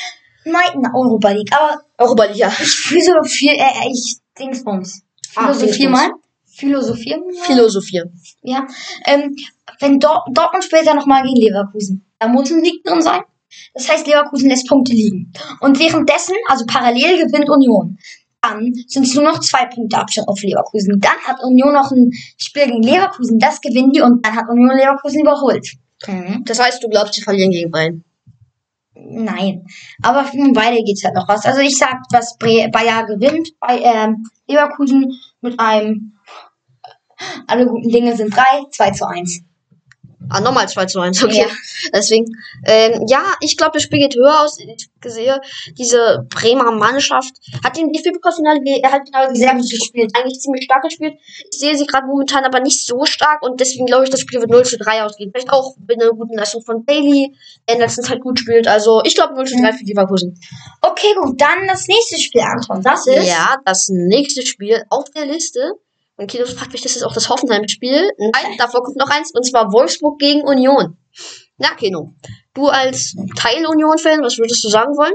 meinten Europa League. Aber Europa League, ja. ich philosophiere, äh, ich Dingsbums. Ah, Philosophier Dingsbums. mal. Philosophieren mal. Philosophie. Ja. Ähm, wenn Dor Dortmund später nochmal gegen Leverkusen, da muss ein Sieg drin sein. Das heißt, Leverkusen lässt Punkte liegen. Und währenddessen, also parallel gewinnt Union. Dann sind es nur noch zwei Punkte Abstand auf Leverkusen. Dann hat Union noch ein Spiel gegen Leverkusen, das gewinnen die und dann hat Union Leverkusen überholt. Mhm. Das heißt, du glaubst, sie verlieren gegen Bayern. Nein. Aber für beide geht's halt noch was. Also ich sag, dass Bayer gewinnt bei ähm, Leverkusen mit einem alle guten Dinge sind drei, 2 zu 1. Ah, nochmal 2 zu 1, okay. Ja. Deswegen, ähm, ja, ich glaube, das Spiel geht höher aus. Ich sehe, diese Bremer Mannschaft hat den DFB-Pokalfinale er genau Sehr gut gespielt. eigentlich ziemlich stark gespielt. Ich sehe sie gerade momentan aber nicht so stark und deswegen glaube ich, das Spiel wird 0 zu 3 ausgehen. Vielleicht auch mit einer guten Leistung von Bailey, der letzter Zeit gut spielt. Also ich glaube 0 zu 3 für Leverkusen. Okay, gut, dann das nächste Spiel, Anton. Das ist. Ja, das nächste Spiel auf der Liste. Und Kino fragt mich, das ist auch das Hoffenheim-Spiel. Nein, davor kommt noch eins, und zwar Wolfsburg gegen Union. Na, Kino, du als Teil-Union-Fan, was würdest du sagen wollen?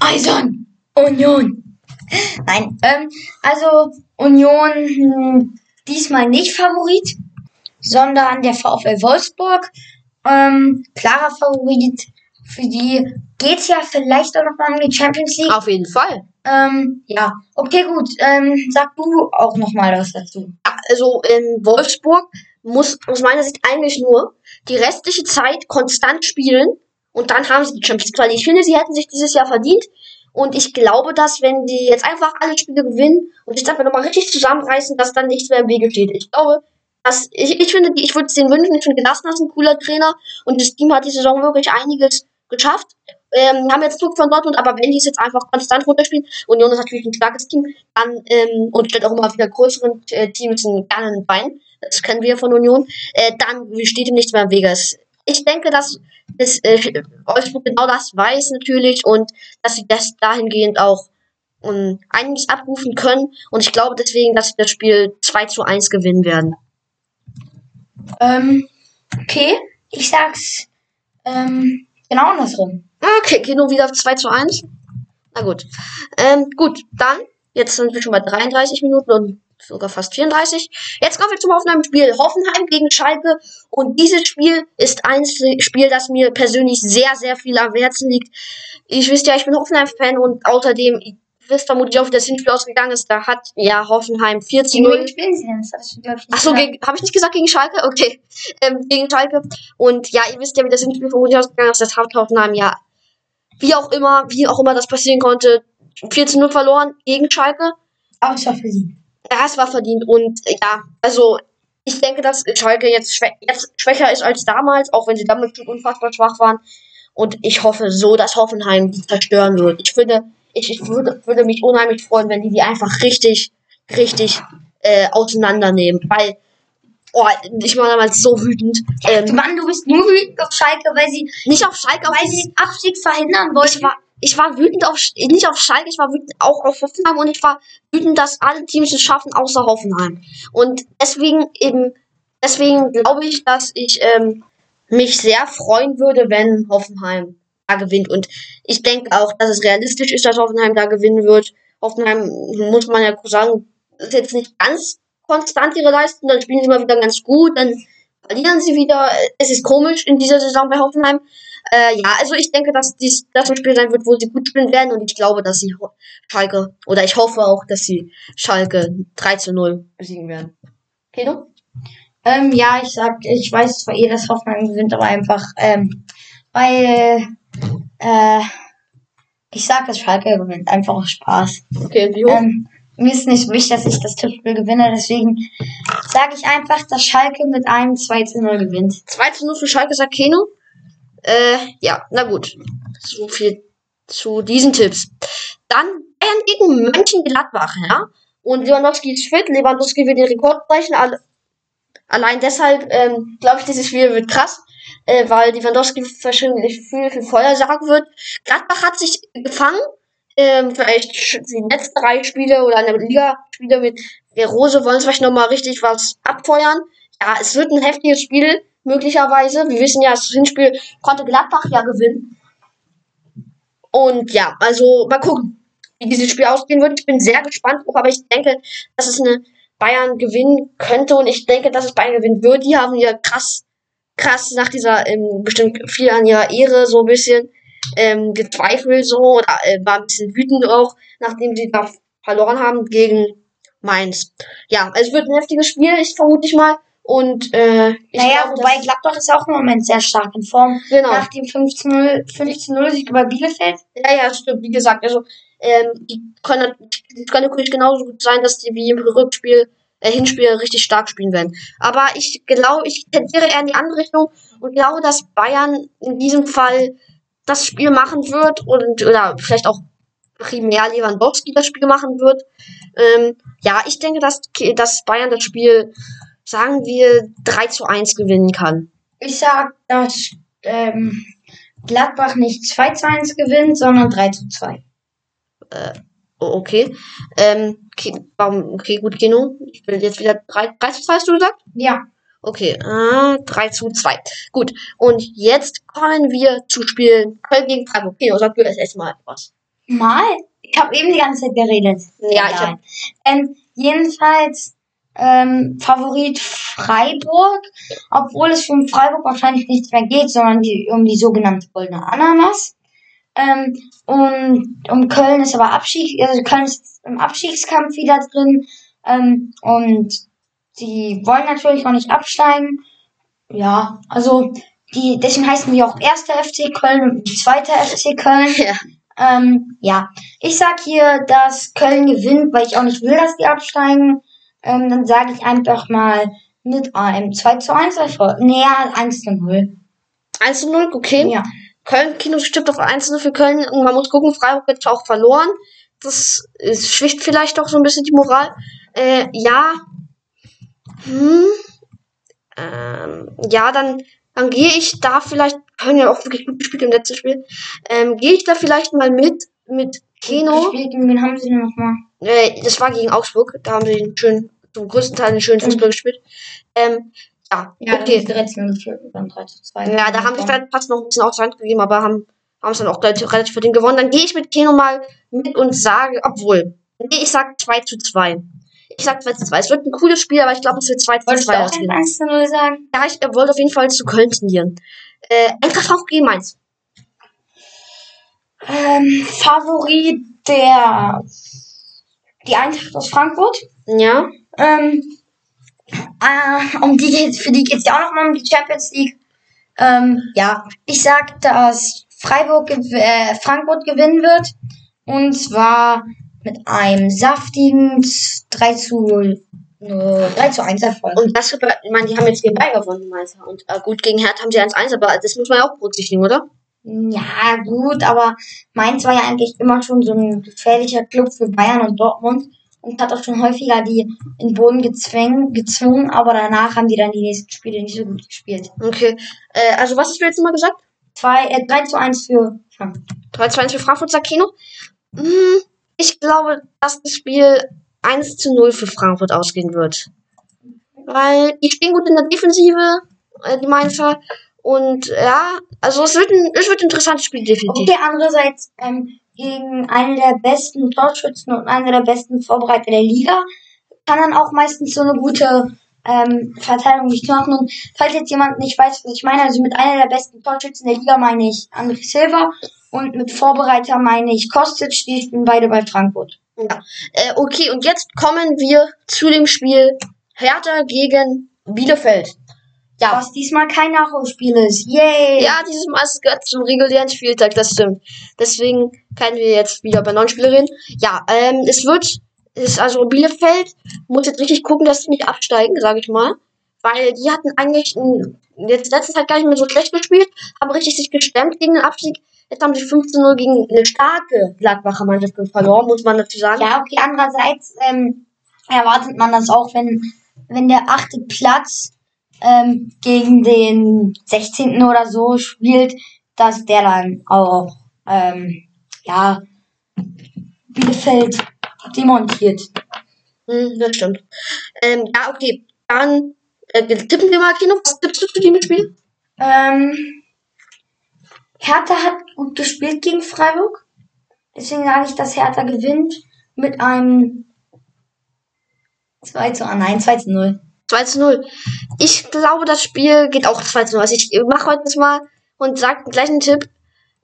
Eisern. Union. Nein, ähm, also Union hm, diesmal nicht Favorit, sondern der VfL Wolfsburg. Ähm, klarer Favorit. Für die geht's ja vielleicht auch noch mal um die Champions League. Auf jeden Fall. Ähm, ja, okay, gut. Ähm, sag du auch noch mal was dazu. Also in Wolfsburg muss aus meiner Sicht eigentlich nur die restliche Zeit konstant spielen und dann haben sie die Champions League. Ich finde, sie hätten sich dieses Jahr verdient. Und ich glaube, dass wenn die jetzt einfach alle Spiele gewinnen und sich einfach nochmal richtig zusammenreißen, dass dann nichts mehr im Wege steht. Ich glaube, dass ich, ich finde, ich würde es denen wünschen. Ich finde, Glasner ist ein cooler Trainer und das Team hat die Saison wirklich einiges geschafft. Ähm, haben jetzt Druck von Dortmund, aber wenn die es jetzt einfach konstant runterspielen, Union ist natürlich ein starkes Team, dann ähm, und stellt auch immer wieder größeren äh, Teams ein gerne ein Bein. Das kennen wir von Union. Äh, dann steht ihm nichts mehr im Wege. Ich denke, dass das äh, Wolfsburg genau das weiß natürlich und dass sie das dahingehend auch um, einiges abrufen können. Und ich glaube deswegen, dass sie das Spiel 2 zu 1 gewinnen werden. Ähm, okay, ich sag's ähm, genau andersrum. Okay, Kino wieder auf 2 zu 1. Na gut. Ähm, gut, dann, jetzt sind wir schon bei 33 Minuten und sogar fast 34. Jetzt kommen wir zum Hoffenheim-Spiel. Hoffenheim gegen Schalke. Und dieses Spiel ist ein Spiel, das mir persönlich sehr, sehr viel am Herzen liegt. Ich wisst ja, ich bin Hoffenheim-Fan und außerdem, ihr wisst vermutlich auch, wie das Hinspiel ausgegangen ist. Da hat ja Hoffenheim 4 zu 0 spielen sie denn? Das hattest du, glaub ich, nicht Ach so, gesagt. gegen, habe ich nicht gesagt gegen Schalke? Okay, ähm, gegen Schalke. Und ja, ihr wisst ja, wie das Spiel vermutlich ausgegangen ist. Das hat Hoffenheim ja, wie auch immer, wie auch immer das passieren konnte, 4 zu 0 verloren gegen Schalke. Aber es war sie. Ja, es war verdient. Und äh, ja, also ich denke, dass Schalke jetzt, schwä jetzt schwächer ist als damals, auch wenn sie damals schon unfassbar schwach waren. Und ich hoffe so, dass Hoffenheim die zerstören wird. Ich finde, ich, ich würde, würde mich unheimlich freuen, wenn die die einfach richtig, richtig äh, auseinandernehmen. Weil, oh, ich war damals so wütend. Ähm, Mann, du bist nur wütend auf Schalke, weil sie, nicht auf Schalke, auf weil sie den Abstieg verhindern wollten. ich war, ich war wütend auf, nicht auf Schalke, ich war wütend auch auf Hoffenheim und ich war wütend, dass alle Teams es schaffen, außer Hoffenheim. Und deswegen eben, deswegen glaube ich, dass ich ähm, mich sehr freuen würde, wenn Hoffenheim da gewinnt. Und ich denke auch, dass es realistisch ist, dass Hoffenheim da gewinnen wird. Hoffenheim, muss man ja sagen, ist jetzt nicht ganz konstant ihre Leistung, dann spielen sie mal wieder ganz gut, dann verlieren sie wieder. Es ist komisch in dieser Saison bei Hoffenheim. Äh, ja, also ich denke, dass dies das ein Spiel sein wird, wo sie gut spielen werden und ich glaube, dass sie Schalke, oder ich hoffe auch, dass sie Schalke 3 zu 0 besiegen werden. Keno? Ähm, ja, ich sag, ich weiß zwar eh, dass Hoffenheim gewinnt, aber einfach, ähm, weil, äh, ich sag, dass Schalke gewinnt. Einfach aus Spaß. Okay, wie hoch? Ähm, mir ist nicht wichtig, dass ich das Tippspiel gewinne, deswegen sage ich einfach, dass Schalke mit einem 2 zu 0 gewinnt. 2 zu 0 für Schalke, sagt Keno. Äh, ja, na gut. So viel zu diesen Tipps. Dann Bayern gegen Mönchengladbach, ja. Und Lewandowski ist fit. Lewandowski wird den Rekord brechen. Alle, allein deshalb ähm, glaube ich, dieses Spiel wird krass, äh, weil Lewandowski wahrscheinlich viel, viel Feuer sagen wird. Gladbach hat sich gefangen. Ähm, vielleicht die letzten drei Spiele oder eine Liga-Spiele mit der Rose wollen vielleicht nochmal richtig was abfeuern. Ja, es wird ein heftiges Spiel möglicherweise. Wir wissen ja, das Hinspiel konnte Gladbach ja gewinnen. Und ja, also mal gucken, wie dieses Spiel ausgehen wird. Ich bin sehr gespannt, aber ich denke, dass es eine Bayern gewinnen könnte und ich denke, dass es Bayern gewinnen wird. Die haben ja krass, krass nach dieser ähm, bestimmt viel an ihrer Ehre so ein bisschen ähm, gezweifelt so oder äh, war ein bisschen wütend auch, nachdem sie da verloren haben gegen Mainz. Ja, es wird ein heftiges Spiel, ich vermute ich mal. Und äh, ich naja, glaube, wobei Gladbach ist auch im Moment sehr stark in Form. Genau. Nach dem 15-0 15 Sieg über Bielefeld. Ja, ja, stimmt. Wie gesagt, also ähm, die können, die können natürlich genauso gut sein, dass die wie im Rückspiel, äh, Hinspiel richtig stark spielen werden. Aber ich glaube, ich tendiere eher in die andere Richtung und glaube, dass Bayern in diesem Fall das Spiel machen wird und oder vielleicht auch primär Lewandowski das Spiel machen wird. Ähm, ja, ich denke, dass, dass Bayern das Spiel, sagen wir, 3 zu 1 gewinnen kann. Ich sag, dass ähm, Gladbach nicht 2 zu 1 gewinnt, sondern 3 zu 2. Äh, okay. Ähm, okay, warum, okay, gut, Kino. Ich will jetzt wieder 3, 3 zu 2, hast du gesagt? Ja. Okay, äh, 3 zu 2. Gut, und jetzt kommen wir zu Spielen Köln gegen Freiburg. Kino, sag du erst erstmal was. Mal? Ich habe eben die ganze Zeit geredet. Ja, ich hab, Ähm, jedenfalls ähm, Favorit Freiburg, obwohl es für Freiburg wahrscheinlich nichts mehr geht, sondern die, um die sogenannte goldene Ananas. Ähm, und um Köln ist aber Abstieg, also Köln ist im Abstiegskampf wieder drin. Ähm, und die wollen natürlich auch nicht absteigen. Ja, also die, deswegen heißen die auch erster FC Köln und zweiter FC Köln. ja. Ähm, ja, ich sag hier, dass Köln gewinnt, weil ich auch nicht will, dass die absteigen. Ähm, dann sage ich einfach mal mit einem 2 zu 1 Erfolg. Nee, 1 zu 0. 1 zu 0, okay. Ja. Köln, Kino stimmt auf 1 zu 0 für Köln. Und man muss gucken, Freiburg wird auch verloren. Das ist, schwächt vielleicht doch so ein bisschen die Moral. Äh, ja. Hm. Ähm, ja, dann, dann gehe ich da vielleicht, Köln ja auch wirklich gut gespielt im letzten Spiel, ähm, gehe ich da vielleicht mal mit, mit Keno. Gespielt, gegen wen haben sie denn nochmal? Äh, das war gegen Augsburg. Da haben sie einen schönen, zum größten Teil einen schönen Fußball gespielt. Ähm, ja, Ja, okay. okay. 13 für dann 3 zu 2. Ja, da haben sie vielleicht fast noch ein bisschen aufs Hand gegeben, aber haben haben es dann auch relativ, relativ verdient gewonnen. Dann gehe ich mit Keno mal mit und sage, obwohl, nee, ich sag 2 zu 2. Ich sag 2 zu 2. Es wird ein cooles Spiel, aber ich glaube, es wird 2 zu Wolltest du 2 auch ausgehen. ein 1 zu 0 sagen? Ja, ich äh, wollte auf jeden Fall zu Köln tendieren. Äh, Eintracht VfG Mainz. Ähm, Favorit der die Eintracht aus Frankfurt. Ja. Ähm, äh, um die geht, für die geht es ja auch nochmal um die Champions League. Ähm, ja, ich sag, dass Freiburg äh, Frankfurt gewinnen wird. Und zwar mit einem saftigen 3 zu, äh, 3 zu 1 Erfolg. Und das, ich meine, die haben jetzt gegen Bayern gewonnen, Mainz. Und äh, gut, gegen Hertha haben sie 1-1, aber das muss man ja auch berücksichtigen, oder? Ja, gut, aber Mainz war ja eigentlich immer schon so ein gefährlicher Club für Bayern und Dortmund und hat auch schon häufiger die in den Boden gezwungen, gezwungen, aber danach haben die dann die nächsten Spiele nicht so gut gespielt. Okay. Äh, also, was hast du jetzt nochmal gesagt? 2, äh, 3 zu 1 für Frankfurt. 3 zu 1 für Frankfurt, sagt Kino. Hm, ich glaube, dass das Spiel 1 zu 0 für Frankfurt ausgehen wird. Weil die stehen gut in der Defensive, äh, die Mainzer. Und ja, also es wird ein, es wird ein interessantes Spiel, definitiv. Okay, andererseits ähm, gegen einen der besten Torschützen und einen der besten Vorbereiter der Liga kann dann auch meistens so eine gute ähm, Verteilung nicht machen. Und falls jetzt jemand nicht weiß, was ich meine, also mit einer der besten Torschützen der Liga meine ich André Silva und mit Vorbereiter meine ich Kostic, die spielen beide bei Frankfurt. Ja. Äh, okay, und jetzt kommen wir zu dem Spiel Hertha gegen Bielefeld. Ja. Was diesmal kein Nachholspiel ist. Yay! Ja, dieses Mal ist es gehört zum regulären Spieltag, das stimmt. Deswegen können wir jetzt wieder bei neuen Spielen reden. Ja, ähm, es wird, ist also Bielefeld muss jetzt richtig gucken, dass sie nicht absteigen, sage ich mal. Weil die hatten eigentlich ein, jetzt letzte Zeit gar nicht mehr so schlecht gespielt, haben richtig sich gestemmt gegen den Abstieg. Jetzt haben sie 15-0 gegen eine starke Gladbacher Mannschaft verloren, muss man dazu sagen. Ja, okay, andererseits ähm, erwartet man das auch, wenn, wenn der achte Platz ähm, gegen den 16. oder so spielt, dass der dann auch, ähm, ja, Bielefeld demontiert. Hm, das stimmt. Ähm, ja, okay. Dann äh, tippen wir mal, Kino. Was tippst du zu dem Spiel? Ähm, Hertha hat gut gespielt gegen Freiburg. Deswegen sage ich, dass Hertha gewinnt mit einem 2 zu, ah, nein, 2 zu 0. 2 zu 0. Ich glaube, das Spiel geht auch 2 zu 0. Also ich mache heute das mal und sage gleich einen Tipp.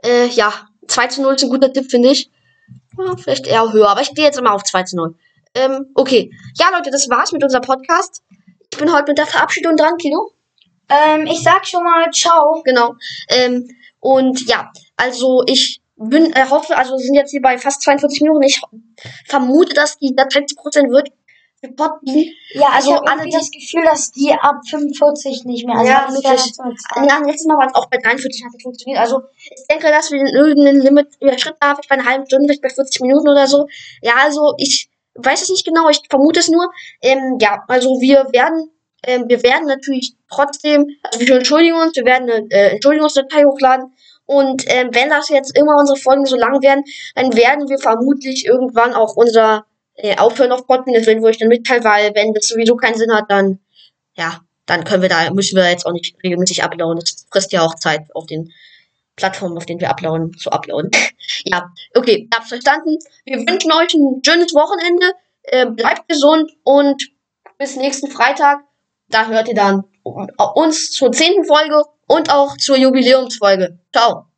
Äh, ja, 2 zu 0 ist ein guter Tipp, finde ich. Ja, vielleicht eher höher, aber ich gehe jetzt immer auf 2 zu 0. Ähm, okay. Ja, Leute, das war's mit unserem Podcast. Ich bin heute mit der Verabschiedung dran, Kino. Ähm, ich sag schon mal ciao. Genau. Ähm, und ja, also ich bin, äh, hoffe, also wir sind jetzt hier bei fast 42 Minuten. Ich vermute, dass die da 30% wird. für Podbean. Ja, also Ich alle das Gefühl, dass die ab 45 nicht mehr. Also Ja, wirklich. Zahl. Ja, letztes Mal war es auch bei 43 hat es funktioniert. Also ich denke, dass wir den irgendeinen Limit überschritten haben, vielleicht bei einer halben Stunde, vielleicht bei 40 Minuten oder so. Ja, also ich weiß es nicht genau, ich vermute es nur. Ähm, ja, also wir werden, ähm, wir werden natürlich trotzdem, also wir entschuldigen uns, wir werden eine äh, Entschuldigungsdatei hochladen. Und ähm, wenn das jetzt immer unsere Folgen so lang werden, dann werden wir vermutlich irgendwann auch unser äh, Aufhören auf Podbean, das werden wir euch dann mitteilen, weil wenn das sowieso keinen Sinn hat, dann ja, dann können wir da, müssen wir jetzt auch nicht regelmäßig uploaden. Das frisst ja auch Zeit auf den Plattformen, auf denen wir uploaden, zu uploaden. ja, okay, hab's verstanden. Wir wünschen euch ein schönes Wochenende. Äh, bleibt gesund und bis nächsten Freitag. Da hört ihr dann uns zur zehnten Folge und auch zur Jubiläumsfolge. Ciao.